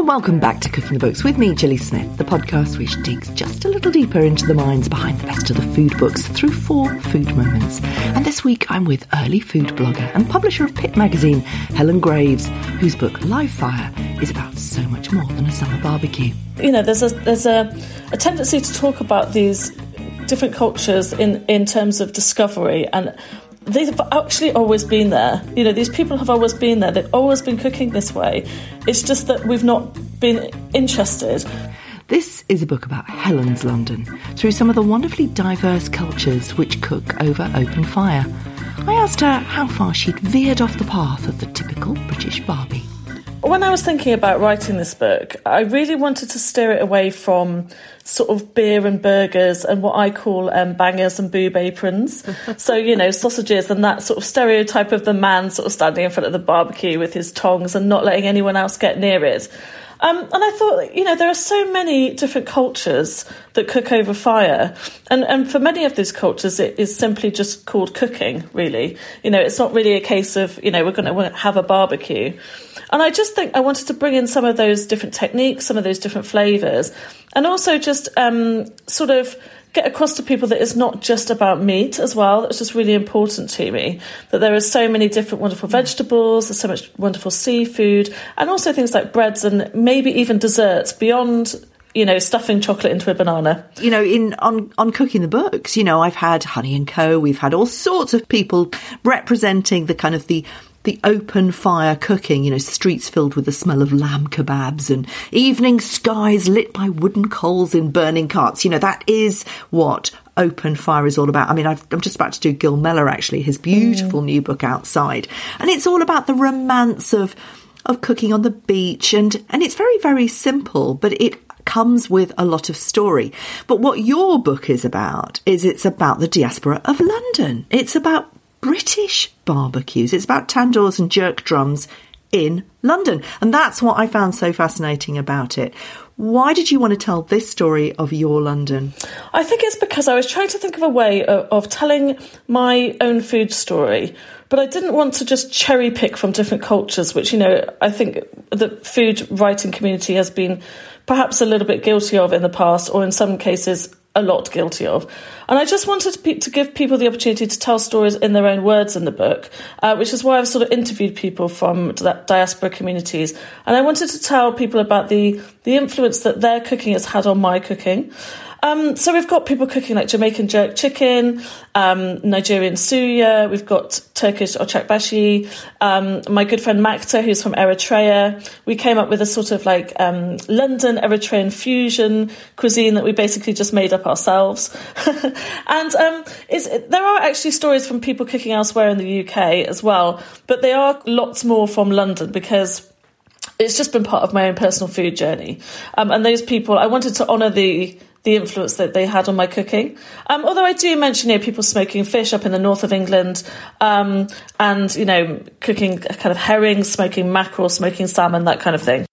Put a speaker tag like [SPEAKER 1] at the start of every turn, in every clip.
[SPEAKER 1] Hello, welcome back to Cooking the Books with me, Gilly Smith, the podcast which digs just a little deeper into the minds behind the best of the food books through four food moments. And this week I'm with early food blogger and publisher of Pit magazine, Helen Graves, whose book Live Fire is about so much more than a summer barbecue.
[SPEAKER 2] You know, there's a there's a, a tendency to talk about these different cultures in in terms of discovery and they've actually always been there. You know, these people have always been there. They've always been cooking this way. It's just that we've not been interested.
[SPEAKER 1] This is a book about Helen's London through some of the wonderfully diverse cultures which cook over open fire. I asked her how far she'd veered off the path of the typical British barbie.
[SPEAKER 2] When I was thinking about writing this book, I really wanted to steer it away from sort of beer and burgers and what I call um, bangers and boob aprons. so, you know, sausages and that sort of stereotype of the man sort of standing in front of the barbecue with his tongs and not letting anyone else get near it. Um, and I thought, you know, there are so many different cultures that cook over fire. And, and for many of these cultures, it is simply just called cooking, really. You know, it's not really a case of, you know, we're going to have a barbecue. And I just think I wanted to bring in some of those different techniques, some of those different flavours, and also just um, sort of get across to people that it's not just about meat as well. That's just really important to me. That there are so many different wonderful mm. vegetables, there's so much wonderful seafood, and also things like breads and maybe even desserts beyond you know, stuffing chocolate into a banana.
[SPEAKER 1] You know, in on on cooking the books, you know, I've had Honey and Co. We've had all sorts of people representing the kind of the the open fire cooking, you know, streets filled with the smell of lamb kebabs and evening skies lit by wooden coals in burning carts. You know, that is what open fire is all about. I mean, i am just about to do Gill Meller, actually, his beautiful mm. new book outside. And it's all about the romance of of cooking on the beach and and it's very very simple but it comes with a lot of story but what your book is about is it's about the diaspora of london it's about British barbecues. It's about tandoors and jerk drums in London. And that's what I found so fascinating about it. Why did you want to tell this story of your London?
[SPEAKER 2] I think it's because I was trying to think of a way of, of telling my own food story, but I didn't want to just cherry pick from different cultures, which, you know, I think the food writing community has been perhaps a little bit guilty of in the past, or in some cases, a lot guilty of. And I just wanted to, to, give people the opportunity to tell stories in their own words in the book, uh, which is why I've sort of interviewed people from diaspora communities. And I wanted to tell people about the, the influence that their cooking has had on my cooking. Um, so we've got people cooking like Jamaican jerk chicken, um, Nigerian suya. We've got Turkish ocakbasi. Um, my good friend Makta, who's from Eritrea, we came up with a sort of like um, London Eritrean fusion cuisine that we basically just made up ourselves. and um, there are actually stories from people cooking elsewhere in the UK as well, but they are lots more from London because it's just been part of my own personal food journey. Um, and those people, I wanted to honour the the influence that they had on my cooking. Um, although I do mention you know, people smoking fish up in the north of England, um, and you know cooking kind of herring, smoking mackerel, smoking salmon, that kind of thing.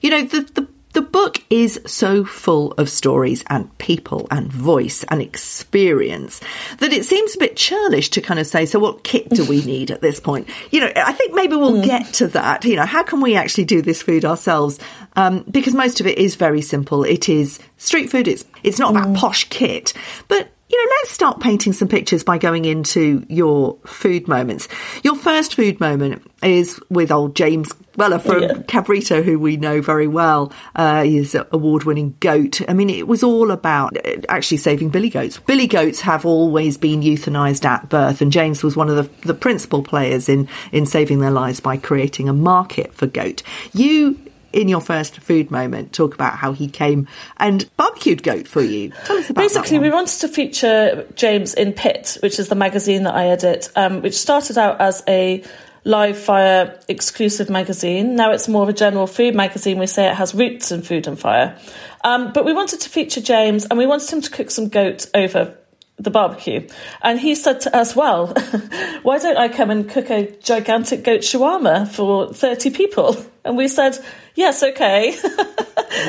[SPEAKER 1] You know the the the book is so full of stories and people and voice and experience that it seems a bit churlish to kind of say, so what kit do we need at this point? You know, I think maybe we'll mm. get to that. You know, how can we actually do this food ourselves? Um, because most of it is very simple. It is street food. It's, it's not about mm. posh kit, but you know, let's start painting some pictures by going into your food moments. Your first food moment is with old James Whetlor from yeah. Cabrito, who we know very well. Uh, he's an award winning goat. I mean, it was all about uh, actually saving billy goats. Billy goats have always been euthanized at birth, and James was one of the, the principal players in, in saving their lives by creating a market for goat. You in your first food moment, talk about how he came and barbecued goat for you. Tell us about
[SPEAKER 2] Basically, we wanted to feature James in Pit, which is the magazine that I edit, um, which started out as a live fire exclusive magazine. Now it's more of a general food magazine. We say it has roots in food and fire. Um, but we wanted to feature James and we wanted him to cook some goat over the barbecue. And he said to us, Well, why don't I come and cook a gigantic goat shawarma for 30 people? And we said, Yes, okay.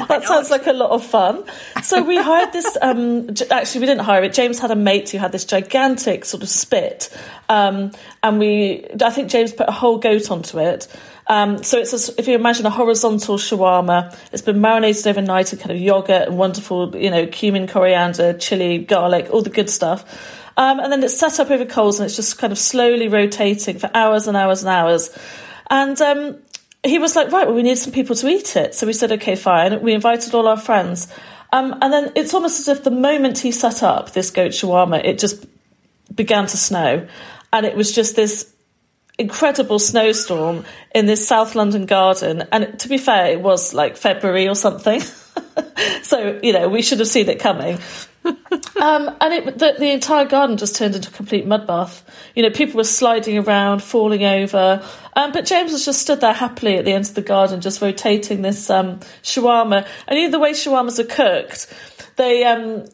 [SPEAKER 2] that sounds like a lot of fun. So we hired this. Um, actually, we didn't hire it. James had a mate who had this gigantic sort of spit, um, and we. I think James put a whole goat onto it, Um, so it's a, if you imagine a horizontal shawarma, it's been marinated overnight in kind of yogurt and wonderful, you know, cumin, coriander, chili, garlic, all the good stuff. Um, and then it's set up over coals and it's just kind of slowly rotating for hours and hours and hours. And um, he was like, right, well, we need some people to eat it. So we said, okay, fine. We invited all our friends. Um, and then it's almost as if the moment he set up this goat shawarma, it just began to snow. And it was just this incredible snowstorm in this South London garden. And to be fair, it was like February or something. so, you know, we should have seen it coming. um, and it, the, the, entire garden just turned into a complete mud bath. You know, people were sliding around, falling over. Um, but James was just stood there happily at the end of the garden, just rotating this um, shawarma. And you know, the way shawarmas are cooked, they um,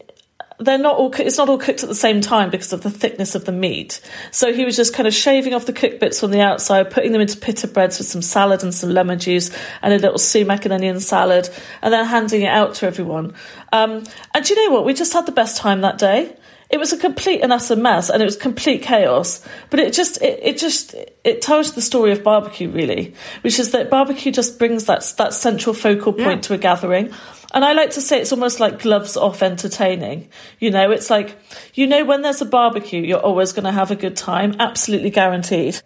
[SPEAKER 2] they're not all it's not all cooked at the same time because of the thickness of the meat. So he was just kind of shaving off the cooked bits from the outside, putting them into pita breads with some salad and some lemon juice and a little sumac and onion salad, and then handing it out to everyone. Um, and you know what? We just had the best time that day. It was a complete and utter mess, and it was complete chaos. But it just, it, it just, it tells the story of barbecue, really, which is that barbecue just brings that that central focal point yeah. to a gathering. And I like to say it's almost like gloves off entertaining. You know, it's like, you know, when there's a barbecue, you're always going to have a good time, absolutely guaranteed.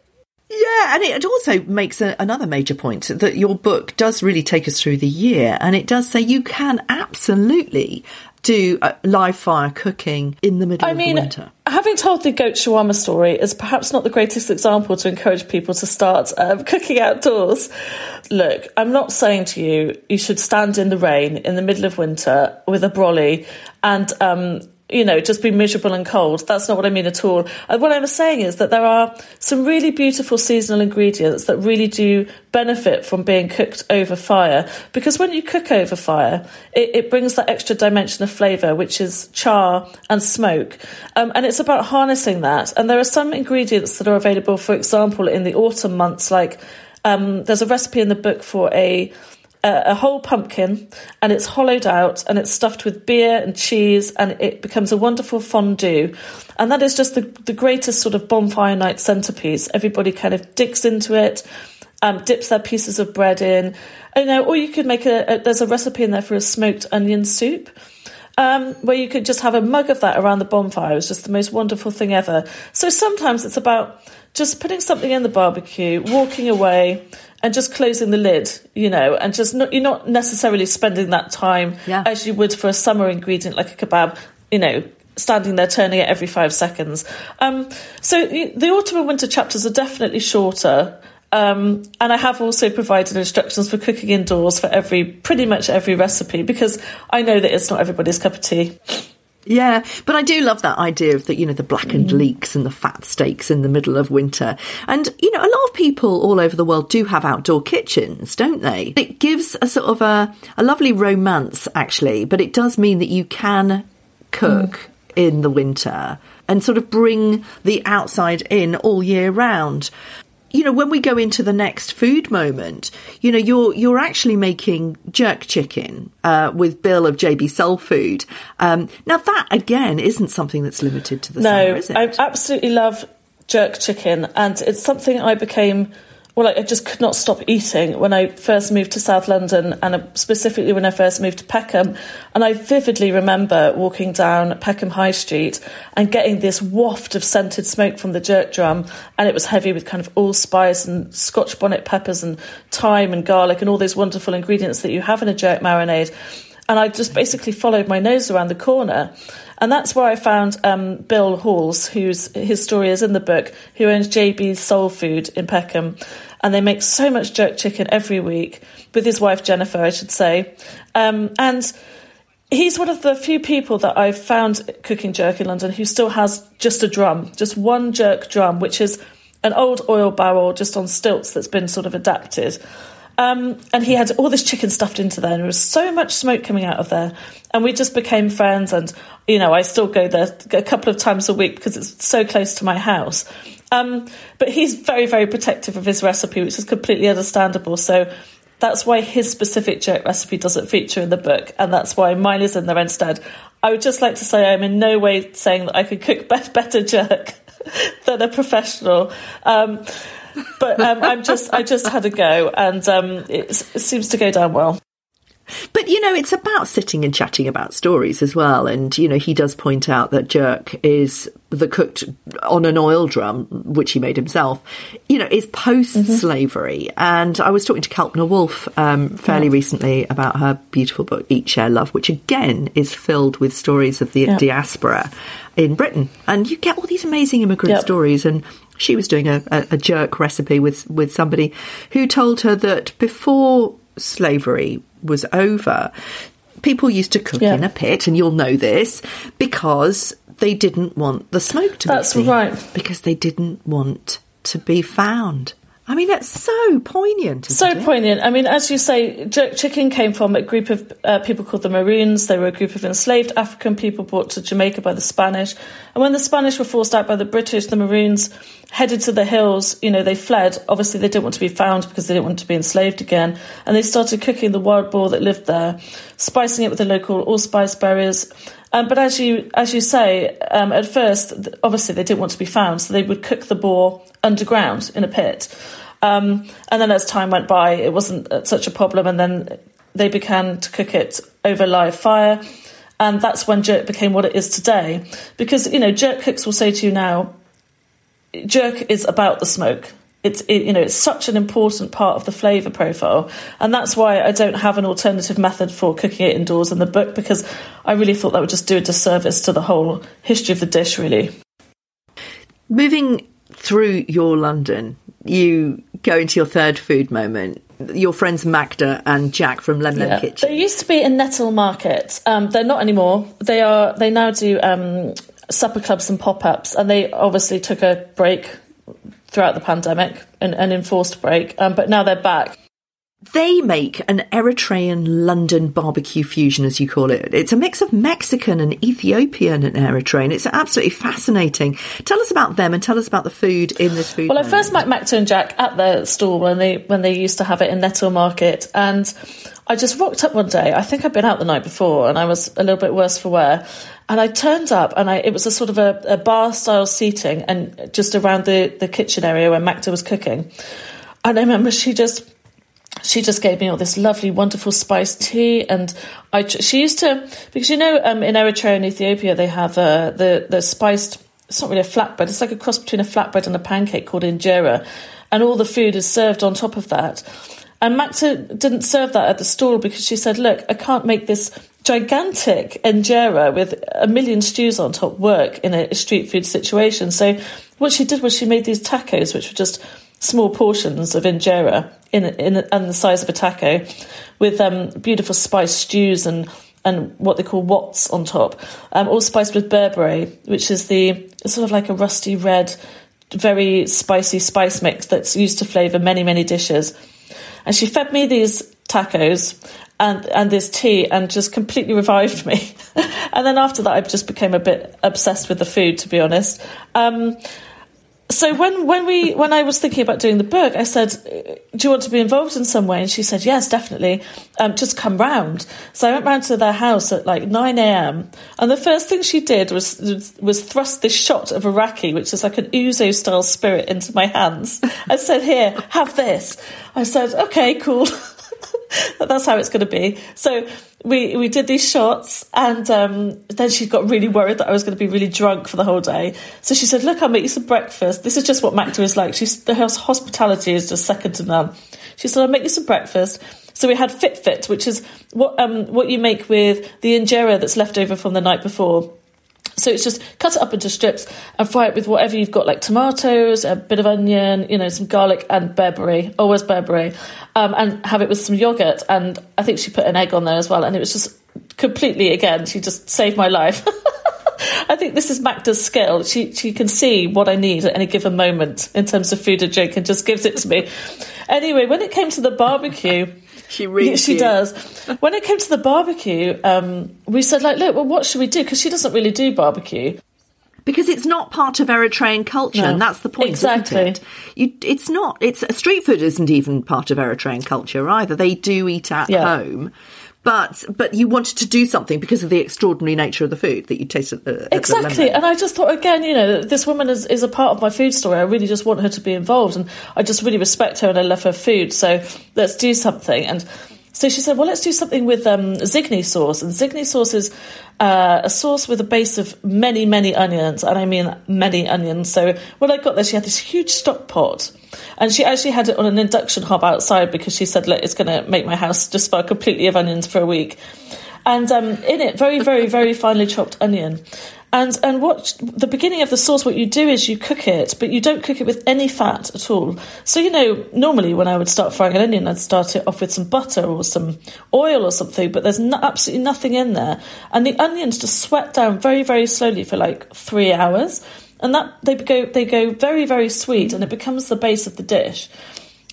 [SPEAKER 1] Yeah, and it also makes a, another major point that your book does really take us through the year, and it does say you can absolutely do live fire cooking in the middle I of mean, the winter.
[SPEAKER 2] Having told the goat shawarma story is perhaps not the greatest example to encourage people to start um, cooking outdoors. Look, I'm not saying to you you should stand in the rain in the middle of winter with a brolly and um, you know, just be miserable and cold. That's not what I mean at all. Uh, what I'm saying is that there are some really beautiful seasonal ingredients that really do benefit from being cooked over fire. Because when you cook over fire, it, it brings that extra dimension of flavour, which is char and smoke. Um, and it's about harnessing that. And there are some ingredients that are available, for example, in the autumn months, like um, there's a recipe in the book for a a, whole pumpkin and it's hollowed out and it's stuffed with beer and cheese and it becomes a wonderful fondue. And that is just the, the greatest sort of bonfire night centerpiece. Everybody kind of digs into it, um, dips their pieces of bread in. You know, or you could make a, a there's a recipe in there for a smoked onion soup. Um, where you could just have a mug of that around the bonfire. It was just the most wonderful thing ever. So sometimes it's about just putting something in the barbecue, walking away, and just closing the lid, you know, and just not, you're not necessarily spending that time yeah. as you would for a summer ingredient like a kebab, you know, standing there turning it every five seconds. Um, so the autumn and winter chapters are definitely shorter. Um, and I have also provided instructions for cooking indoors for every, pretty much every recipe because I know that it's not everybody's cup of tea.
[SPEAKER 1] Yeah, but I do love that idea of the you know the blackened mm. leeks and the fat steaks in the middle of winter. And you know, a lot of people all over the world do have outdoor kitchens, don't they? It gives a sort of a, a lovely romance actually, but it does mean that you can cook mm. in the winter and sort of bring the outside in all year round you know, when we go into the next food moment, you know, you're you're actually making jerk chicken uh, with Bill of JB Soul Food. Um, now that again isn't something that's limited to the
[SPEAKER 2] no,
[SPEAKER 1] summer, is it?
[SPEAKER 2] I absolutely love jerk chicken, and it's something I became well, I just could not stop eating when I first moved to South London, and specifically when I first moved to Peckham. And I vividly remember walking down Peckham High Street and getting this waft of scented smoke from the jerk drum, and it was heavy with kind of allspice and Scotch bonnet peppers and thyme and garlic and all those wonderful ingredients that you have in a jerk marinade. And I just basically followed my nose around the corner. And that's where I found um, Bill Halls, whose his story is in the book, who owns JB's Soul Food in Peckham and they make so much jerk chicken every week with his wife Jennifer, I should say. Um, and he's one of the few people that I've found cooking jerk in London who still has just a drum, just one jerk drum, which is an old oil barrel just on stilts that's been sort of adapted. Um, and he had all this chicken stuffed into there, and there was so much smoke coming out of there. And we just became friends. And, you know, I still go there a couple of times a week because it's so close to my house. Um, but he's very, very protective of his recipe, which is completely understandable. So that's why his specific jerk recipe doesn't feature in the book, and that's why mine is in there instead. I would just like to say I'm in no way saying that I could cook better jerk than a professional. Um, but um, I'm just I just had a go, and um, it, it seems to go down well.
[SPEAKER 1] But you know, it's about sitting and chatting about stories as well. And you know, he does point out that jerk is the cooked on an oil drum, which he made himself. You know, is post slavery. Mm-hmm. And I was talking to Kalpna Woolf um, fairly yeah. recently about her beautiful book Eat, Share, Love, which again is filled with stories of the yeah. diaspora in Britain. And you get all these amazing immigrant yep. stories and she was doing a, a, a jerk recipe with, with somebody who told her that before slavery was over, people used to cook yeah. in a pit, and you'll know this because they didn't want the smoke to
[SPEAKER 2] That's
[SPEAKER 1] be seen.
[SPEAKER 2] right.
[SPEAKER 1] Because they didn't want to be found. I mean, that's so poignant.
[SPEAKER 2] So
[SPEAKER 1] it?
[SPEAKER 2] poignant. I mean, as you say, jerk chicken came from a group of uh, people called the Maroons. They were a group of enslaved African people brought to Jamaica by the Spanish. And when the Spanish were forced out by the British, the Maroons headed to the hills. You know, they fled. Obviously, they didn't want to be found because they didn't want to be enslaved again. And they started cooking the wild boar that lived there, spicing it with the local allspice berries. Um, but as you as you say, um, at first, obviously they didn't want to be found, so they would cook the boar underground in a pit. Um, and then as time went by, it wasn't such a problem, and then they began to cook it over live fire. And that's when jerk became what it is today. Because, you know, jerk cooks will say to you now, jerk is about the smoke. It's it, you know it's such an important part of the flavour profile, and that's why I don't have an alternative method for cooking it indoors in the book because I really thought that would just do a disservice to the whole history of the dish. Really,
[SPEAKER 1] moving through your London, you go into your third food moment. Your friends Magda and Jack from Lem Lem yeah. Kitchen.
[SPEAKER 2] They used to be in Netil Market. Um, they're not anymore. They are. They now do um, supper clubs and pop ups, and they obviously took a break throughout the pandemic, an, an enforced break, um, but now they're back.
[SPEAKER 1] They make an Eritrean London barbecue fusion, as you call it. It's a mix of Mexican and Ethiopian and Eritrean. It's absolutely fascinating. Tell us about them and tell us about the food in this food.
[SPEAKER 2] Well, I first met Magda and Jack at the stall when they when they used to have it in Netil Market, and I just rocked up one day. I think I'd been out the night before, and I was a little bit worse for wear. And I turned up, and I, it was a sort of a, a bar style seating, and just around the, the kitchen area where Magda was cooking. And I remember she just she just gave me all this lovely, wonderful spiced tea, and I she used to because you know um, in Eritrea and Ethiopia they have uh, the the spiced. It's not really a flatbread. It's like a cross between a flatbread and a pancake called injera, and all the food is served on top of that. And Magda didn't serve that at the stall because she said, "Look, I can't make this gigantic injera with a million stews on top work in a street food situation. So what she did was she made these tacos, which were just small portions of injera in, in and the size of a taco, with um, beautiful spiced stews and and what they call wots on top, um, all spiced with berbere, which is the sort of like a rusty red, very spicy spice mix that's used to flavour many many dishes. And she fed me these tacos and and this tea and just completely revived me. and then after that, I just became a bit obsessed with the food, to be honest. Um, so when when we when I was thinking about doing the book, I said, "Do you want to be involved in some way?" And she said, "Yes, definitely. Um, just come round." So I went round to their house at like nine a.m. And the first thing she did was was thrust this shot of araki, which is like an ouzo style spirit, into my hands. I said, "Here, have this." I said, "Okay, cool." that's how it's going to be. So we we did these shots, and um, then she got really worried that I was going to be really drunk for the whole day. So she said, "Look, I'll make you some breakfast. This is just what Magda is like. She's the hospitality is just second to none." She said, "I'll make you some breakfast." So we had Fit Fit, which is what um, what you make with the injera that's left over from the night before. So it's just cut it up into strips and fry it with whatever you've got, like tomatoes, a bit of onion, you know, some garlic and berbere, always berbere, um, and have it with some yogurt. And I think she put an egg on there as well. And it was just completely, again, she just saved my life. I think this is Magda's skill. She she can see what I need at any given moment in terms of food and drink and just gives it to me. Anyway, when it came to the barbecue.
[SPEAKER 1] She reads.
[SPEAKER 2] She
[SPEAKER 1] you.
[SPEAKER 2] does. When it came to the barbecue, um, we said like, look, well, what should we do? Because she doesn't really do barbecue
[SPEAKER 1] because it's not part of Eritrean culture, no, and that's the point, exactly. It? You, it's not. It's street food isn't even part of Eritrean culture either. They do eat at yeah. home, but but you wanted to do something because of the extraordinary nature of the food that you tasted. Uh, at the,
[SPEAKER 2] exactly, and I just thought again, you know, this woman is, is a part of my food story. I really just want her to be involved, and I just really respect her and I love her food. So let's do something and. So she said, well, let's do something with um, zigni sauce. And zigni sauce is uh, a sauce with a base of many, many onions. And I mean many onions. So when I got there, she had this huge stock pot. And she actually had it on an induction hob outside because she said, look, it's going to make my house just smell completely of onions for a week. And um, in it, very, very, very finely chopped onion. And and what the beginning of the sauce, what you do is you cook it, but you don't cook it with any fat at all. So you know, normally when I would start frying an onion, I'd start it off with some butter or some oil or something, but there's no, absolutely nothing in there, and the onions just sweat down very very slowly for like three hours, and that they go they go very very sweet, and it becomes the base of the dish.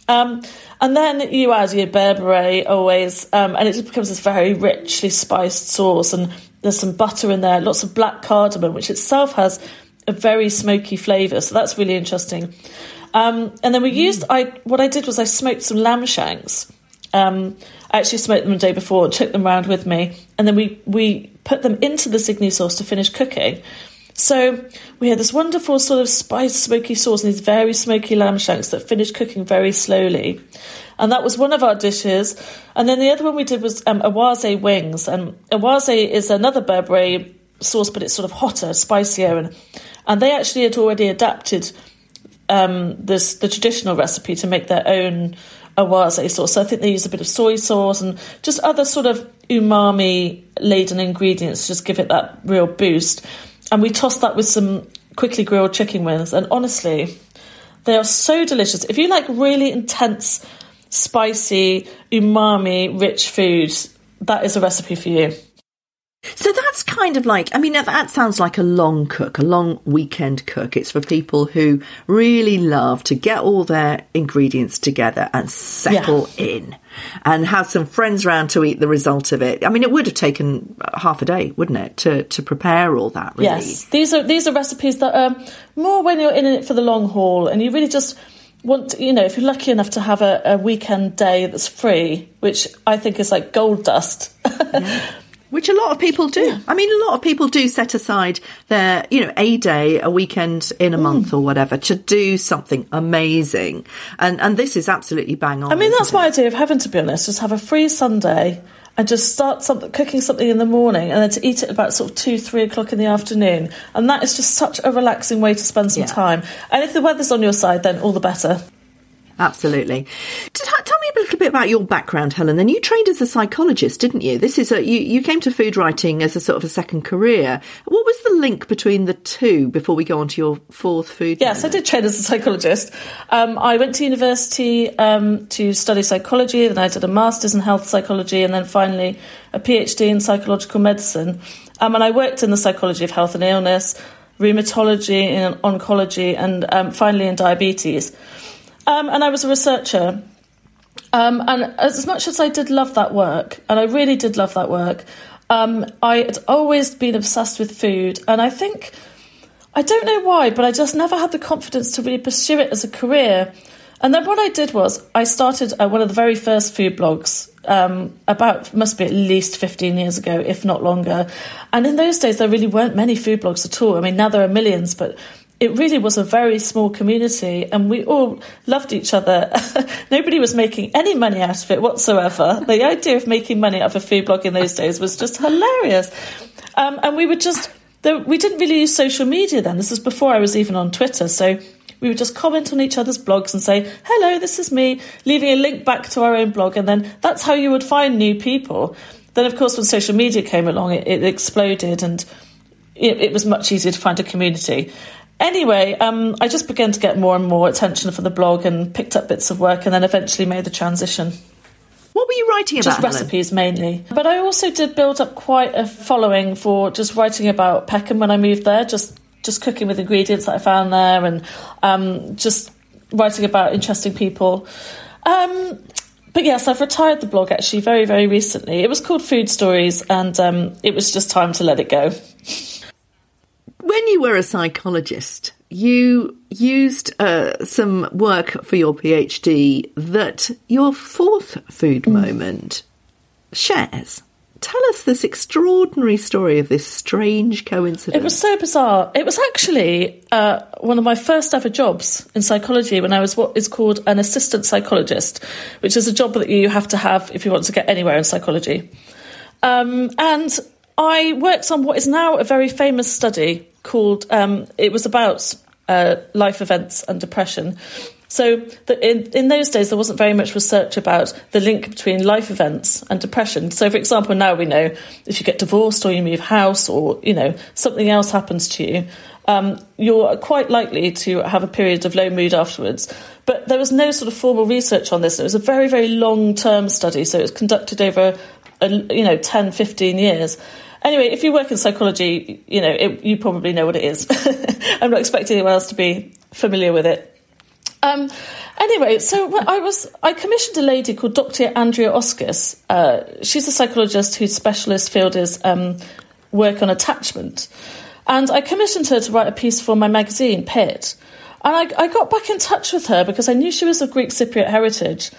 [SPEAKER 2] Um, and then you add your berbere always, um, and it just becomes this very richly spiced sauce. And there's some butter in there, lots of black cardamom, which itself has a very smoky flavour. So that's really interesting. Um, and then we used, I what I did was I smoked some lamb shanks. Um, I actually smoked them the day before, took them around with me, and then we, we put them into the zigni sauce to finish cooking. So we had this wonderful sort of spiced smoky sauce and these very smoky lamb shanks that finished cooking very slowly. And that was one of our dishes. And then the other one we did was um, awase wings. And awase is another Berbere sauce, but it's sort of hotter, spicier. And, and they actually had already adapted um, this the traditional recipe to make their own awase sauce. So I think they use a bit of soy sauce and just other sort of umami laden ingredients to just give it that real boost and we tossed that with some quickly grilled chicken wings. And honestly, they are so delicious. If you like really intense, spicy, umami rich foods, that is a recipe for you.
[SPEAKER 1] So that's kind of like, I mean, that sounds like a long cook, a long weekend cook. It's for people who really love to get all their ingredients together and settle yeah. in and have some friends round to eat the result of it. I mean, it would have taken uh, half a day, wouldn't it, to, to prepare all that, really?
[SPEAKER 2] Yes. These are, these are recipes that are more when you're in it for the long haul and you really just want, you know, if you're lucky enough to have a, a weekend day that's free, which I think is like gold dust.
[SPEAKER 1] Yeah. Which a lot of people do. Yeah. I mean, a lot of people do set aside their, you know, a day, a weekend in a mm. month or whatever to do something amazing. And and this is absolutely bang on.
[SPEAKER 2] I mean, that's
[SPEAKER 1] it?
[SPEAKER 2] my idea of heaven, to be honest. Just have a free Sunday and just start something, cooking something in the morning and then to eat it about sort of two, three o'clock in the afternoon. And that is just such a relaxing way to spend some yeah. time. And if the weather's on your side, then all the better.
[SPEAKER 1] Absolutely. Tell me a little bit about your background, Helen. Then you trained as a psychologist, didn't you? This is a you, you came to food writing as a sort of a second career. What was the link between the two before we go on to your fourth food?
[SPEAKER 2] Yes, minute? I did train as a psychologist. Um, I went to university um, to study psychology, then I did a master's in health psychology, and then finally a PhD in psychological medicine. Um, and I worked in the psychology of health and illness, rheumatology, in oncology, and um, finally in diabetes. Um, and I was a researcher. Um, and as much as I did love that work, and I really did love that work, um, I had always been obsessed with food. And I think, I don't know why, but I just never had the confidence to really pursue it as a career. And then what I did was I started uh, one of the very first food blogs um, about must be at least 15 years ago, if not longer. And in those days, there really weren't many food blogs at all. I mean, now there are millions, but it really was a very small community and we all loved each other. Nobody was making any money out of it whatsoever. the idea of making money out of a food blog in those days was just hilarious. Um, and we were just, we didn't really use social media then. This is before I was even on Twitter. So we would just comment on each other's blogs and say, hello, this is me, leaving a link back to our own blog. And then that's how you would find new people. Then, of course, when social media came along, it, it exploded and it, it was much easier to find a community. Anyway, um, I just began to get more and more attention for the blog and picked up bits of work and then eventually made the transition.
[SPEAKER 1] What were you writing
[SPEAKER 2] about?
[SPEAKER 1] Just
[SPEAKER 2] recipes mainly. But I also did build up quite a following for just writing about Peckham when I moved there, just just cooking with ingredients that I found there and um, just writing about interesting people. Um, but yes, I've retired the blog actually very, very recently. It was called Food Stories and um, it was just time to let it go.
[SPEAKER 1] When you were a psychologist, you used uh, some work for your PhD that your fourth food mm. moment shares. Tell us this extraordinary story of this strange coincidence.
[SPEAKER 2] It was so bizarre. It was actually uh, one of my first ever jobs in psychology when I was what is called an assistant psychologist, which is a job that you have to have if you want to get anywhere in psychology. Um, and I worked on what is now a very famous study called, um, it was about uh, life events and depression. So the, in, in those days, there wasn't very much research about the link between life events and depression. So, for example, now we know if you get divorced or you move house or you know something else happens to you, um, you're quite likely to have a period of low mood afterwards. But there was no sort of formal research on this. It was a very, very long term study. So it was conducted over, a, you know, 10, 15 years. Anyway, if you work in psychology, you know, it, you probably know what it is. I'm not expecting anyone else to be familiar with it. Um, anyway, so I was I commissioned a lady called Dr. Andrea Oskis. Uh, she's a psychologist whose specialist field is um, work on attachment, and I commissioned her to write a piece for my magazine, Pit. And I, I got back in touch with her because I knew she was of Greek Cypriot heritage,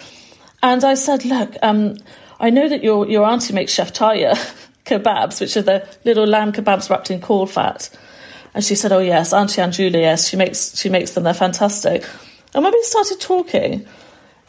[SPEAKER 2] and I said, "Look, um, I know that your your auntie makes sheftalia kebabs, which are the little lamb kebabs wrapped in caul fat." And she said, "Oh yes, Auntie Anjulia, yes, she makes she makes them. They're fantastic." And when we started talking,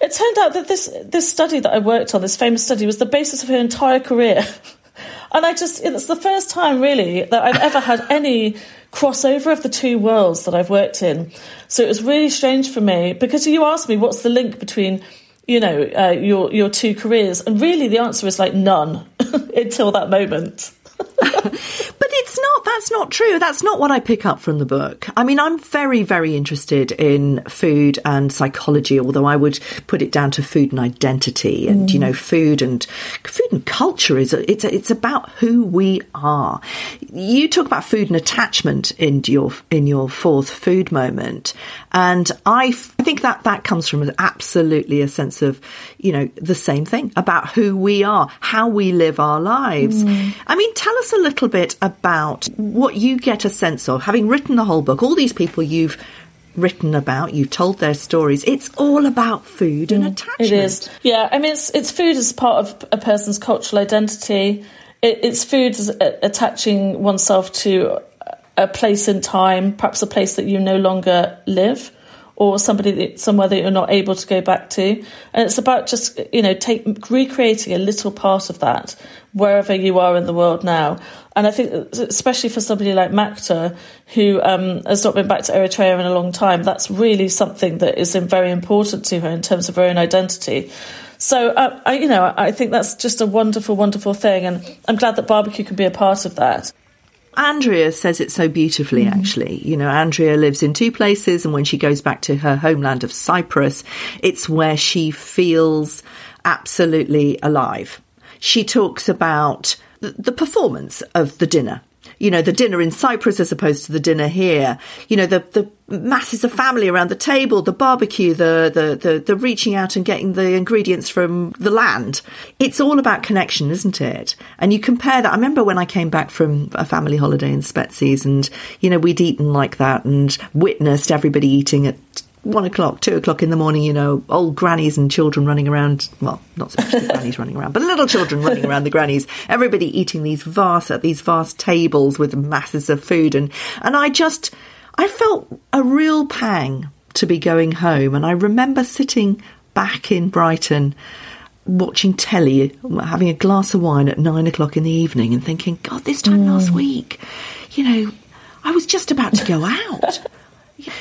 [SPEAKER 2] it turned out that this this study that I worked on, this famous study, was the basis of her entire career. and I just it's the first time really that I've ever had any crossover of the two worlds that I've worked in. So it was really strange for me because you asked me what's the link between you know uh, your your two careers, and really the answer is like none until that moment.
[SPEAKER 1] but it's not, that's not true. That's not what I pick up from the book. I mean, I'm very, very interested in food and psychology, although I would put it down to food and identity and, mm. you know, food and food and culture is, it's, it's about who we are. You talk about food and attachment in your, in your fourth food moment. And I, I think that that comes from absolutely a sense of, you know, the same thing about who we are, how we live our lives. Mm. I mean, tell us a little bit about what you get a sense of, having written the whole book, all these people you've written about, you've told their stories. It's all about food and mm, attachment.
[SPEAKER 2] It is. Yeah, I mean, it's, it's food as part of a person's cultural identity. It, it's food as attaching oneself to a place in time, perhaps a place that you no longer live or somebody that, somewhere that you're not able to go back to. And it's about just, you know, take, recreating a little part of that wherever you are in the world now. And I think, especially for somebody like Makta, who um, has not been back to Eritrea in a long time, that's really something that is very important to her in terms of her own identity. So, uh, I, you know, I think that's just a wonderful, wonderful thing. And I'm glad that barbecue can be a part of that.
[SPEAKER 1] Andrea says it so beautifully, mm. actually. You know, Andrea lives in two places, and when she goes back to her homeland of Cyprus, it's where she feels absolutely alive. She talks about the performance of the dinner you know, the dinner in Cyprus as opposed to the dinner here, you know, the, the masses of family around the table, the barbecue, the, the, the, the reaching out and getting the ingredients from the land. It's all about connection, isn't it? And you compare that. I remember when I came back from a family holiday in Spetses and, you know, we'd eaten like that and witnessed everybody eating at one o'clock, two o'clock in the morning, you know, old grannies and children running around. Well, not so much the grannies running around, but little children running around the grannies. Everybody eating these vast at these vast tables with masses of food, and and I just I felt a real pang to be going home, and I remember sitting back in Brighton. Watching telly, having a glass of wine at nine o'clock in the evening, and thinking, God, this time mm. last week, you know, I was just about to go out.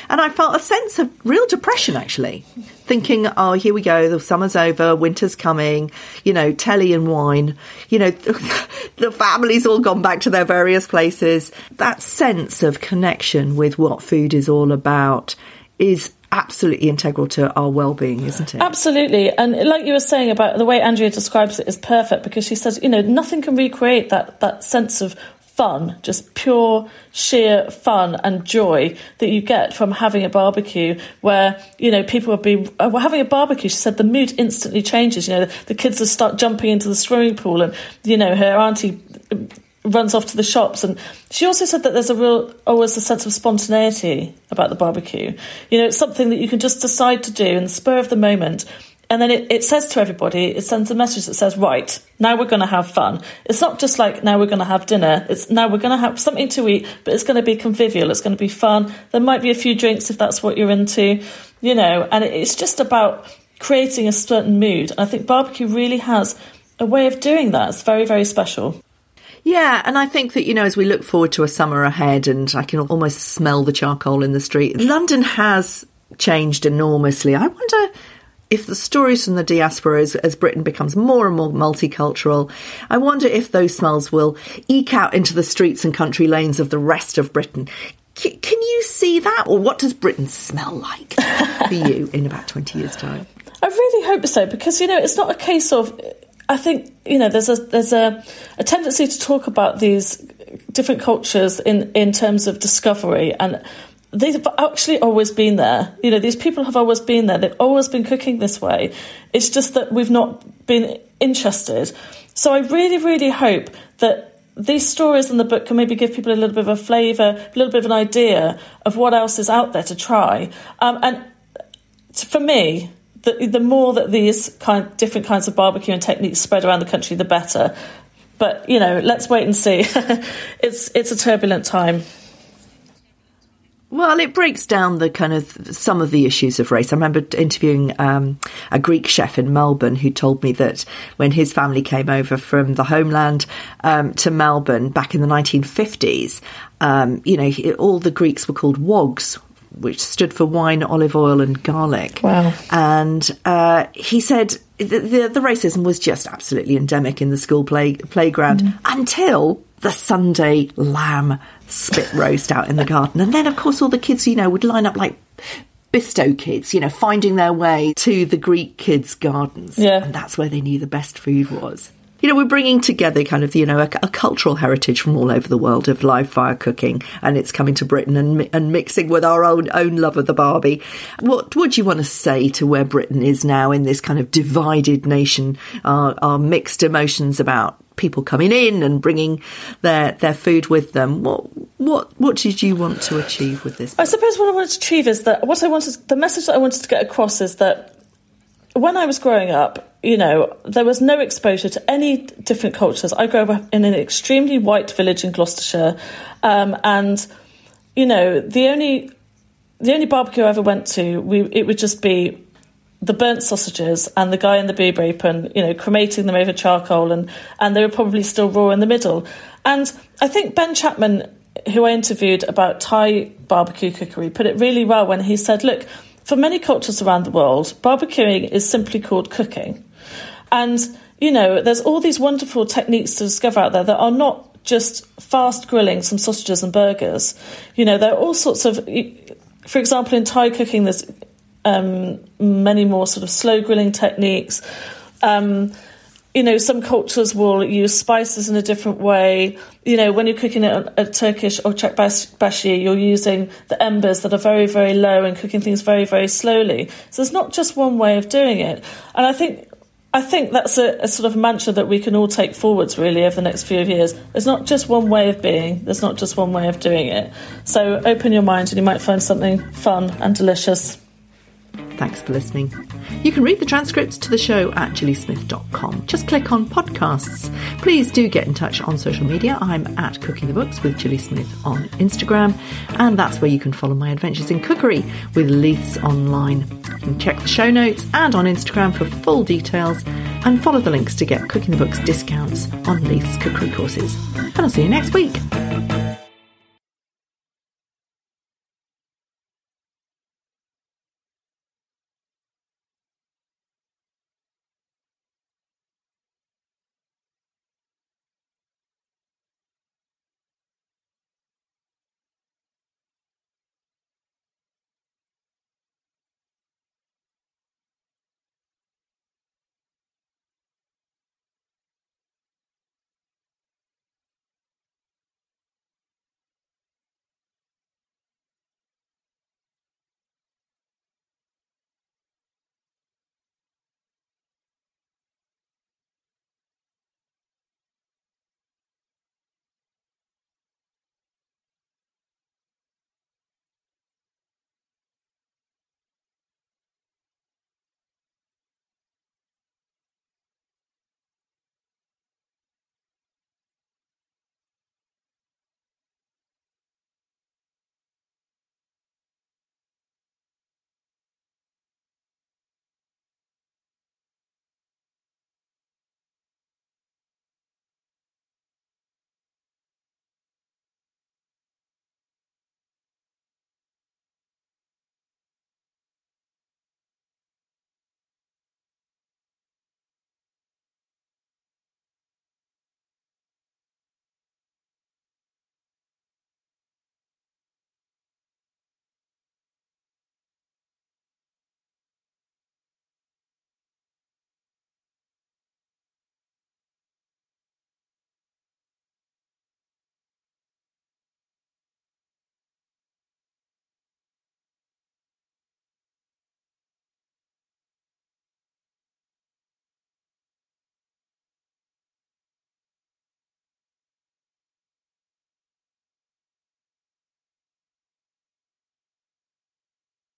[SPEAKER 1] And I felt a sense of real depression actually, thinking, oh, here we go, the summer's over, winter's coming, you know, telly and wine, you know, the family's all gone back to their various places. That sense of connection with what food is all about is absolutely integral to our well-being isn't it?
[SPEAKER 2] Absolutely. And like you were saying about the way andrea describes it is perfect because she says you know nothing can recreate that that sense of fun, just pure, sheer fun and joy that you get from having a barbecue where, you know, people would be uh, having a barbecue. She said the mood instantly changes. You know, the kids will start jumping into the swimming pool and, you know, her auntie runs off to the shops. And she also said that there's a real, always a sense of spontaneity about the barbecue. You know, it's something that you can just decide to do in the spur of the moment and then it, it says to everybody, it sends a message that says, right, now we're going to have fun. It's not just like now we're going to have dinner. It's now we're going to have something to eat, but it's going to be convivial. It's going to be fun. There might be a few drinks if that's what you're into, you know, and it's just about creating a certain mood. And I think barbecue really has a way of doing that. It's very, very special.
[SPEAKER 1] Yeah, and I think that, you know, as we look forward to a summer ahead and I can almost smell the charcoal in the street, London has changed enormously. I wonder if the stories from the diaspora as, as, Britain becomes more and more multicultural, I wonder if those smells will eke out into the streets and country lanes of the rest of Britain. C- can you see that? Or what does Britain smell like for you in about 20 years' time?
[SPEAKER 2] I really hope so because, you know, it's not a case of. I think you know there's a there's a, a tendency to talk about these different cultures in in terms of discovery and they've actually always been there. You know, these people have always been there. They've always been cooking this way. It's just that we've not been interested. So I really, really hope that these stories in the book can maybe give people a little bit of a flavour, a little bit of an idea of what else is out there to try. Um, and for me, the, the more that these kind different kinds of barbecue and techniques spread around the country, the better. But you know, let's wait and see. it's it's a turbulent time.
[SPEAKER 1] Well, it breaks down the kind of some of the issues of race. I remember interviewing um, a Greek chef in Melbourne who told me that when his family came over from the homeland um, to Melbourne back in the 1950s, um, you know, all the Greeks were called wogs, which stood for wine, olive oil, and garlic.
[SPEAKER 2] Wow.
[SPEAKER 1] And uh, he said the, the, the, racism was just absolutely endemic in the school play, playground mm. until the Sunday lamb spit roast out in the garden. And then, of course, all the kids, you know, would line up like Bisto kids, you know, finding their way to the Greek kids' gardens.
[SPEAKER 2] Yeah.
[SPEAKER 1] And that's where they knew the best food was. You know, we're bringing together kind of, you know, a, a, cultural heritage from all over the world of live fire cooking, and it's coming to Britain and, and mixing with our own own love of the Barbie. What would you want to say to where Britain is now in this kind of divided nation? Uh, our, our mixed emotions about people coming in and bringing their their food with them. What what what did you want to achieve with this?
[SPEAKER 2] I suppose what I wanted to achieve is that what I wanted the message that I wanted to get across is that when I was growing up, you know, there was no exposure to any different cultures. I grew up in an extremely white village in Gloucestershire, um, and you know, the only the only barbecue I ever went to, we it would just be the burnt sausages and the guy in the boob apron, you know, cremating them over charcoal, and and they were probably still raw in the middle. And I think Ben Chapman, who I interviewed about Thai barbecue cookery, put it really well when he said, "Look." for many cultures around the world, barbecuing is simply called cooking. And, you know, there's all these wonderful techniques to discover out there that are not just fast grilling some sausages and burgers. You know, there are all sorts of, for example, in Thai cooking, there's um, many more sort of slow grilling techniques. Um, you know, some cultures will use spices in a different way. You know, when you're cooking a, a Turkish ocakbasi, you're using the embers that are very, very low and cooking things very, very slowly. So there's not just one way of doing it. And I think I think that's a, a, sort of mantra that we can all take forwards really over the next few years. There's not just one way of being, there's not just one way of doing it. So open your mind and you might find something fun and delicious.
[SPEAKER 1] Thanks for listening. You can read the transcripts to the show at gillysmith.com. Just click on podcasts. Please do get in touch on social media. I'm at Cooking the Books with Gilly Smith on Instagram, and that's where you can follow my adventures in cookery with Leiths Online. Check the show notes and on Instagram for full details, and follow the links to get Cooking the Books discounts on Leiths cookery courses. And I'll see you next week.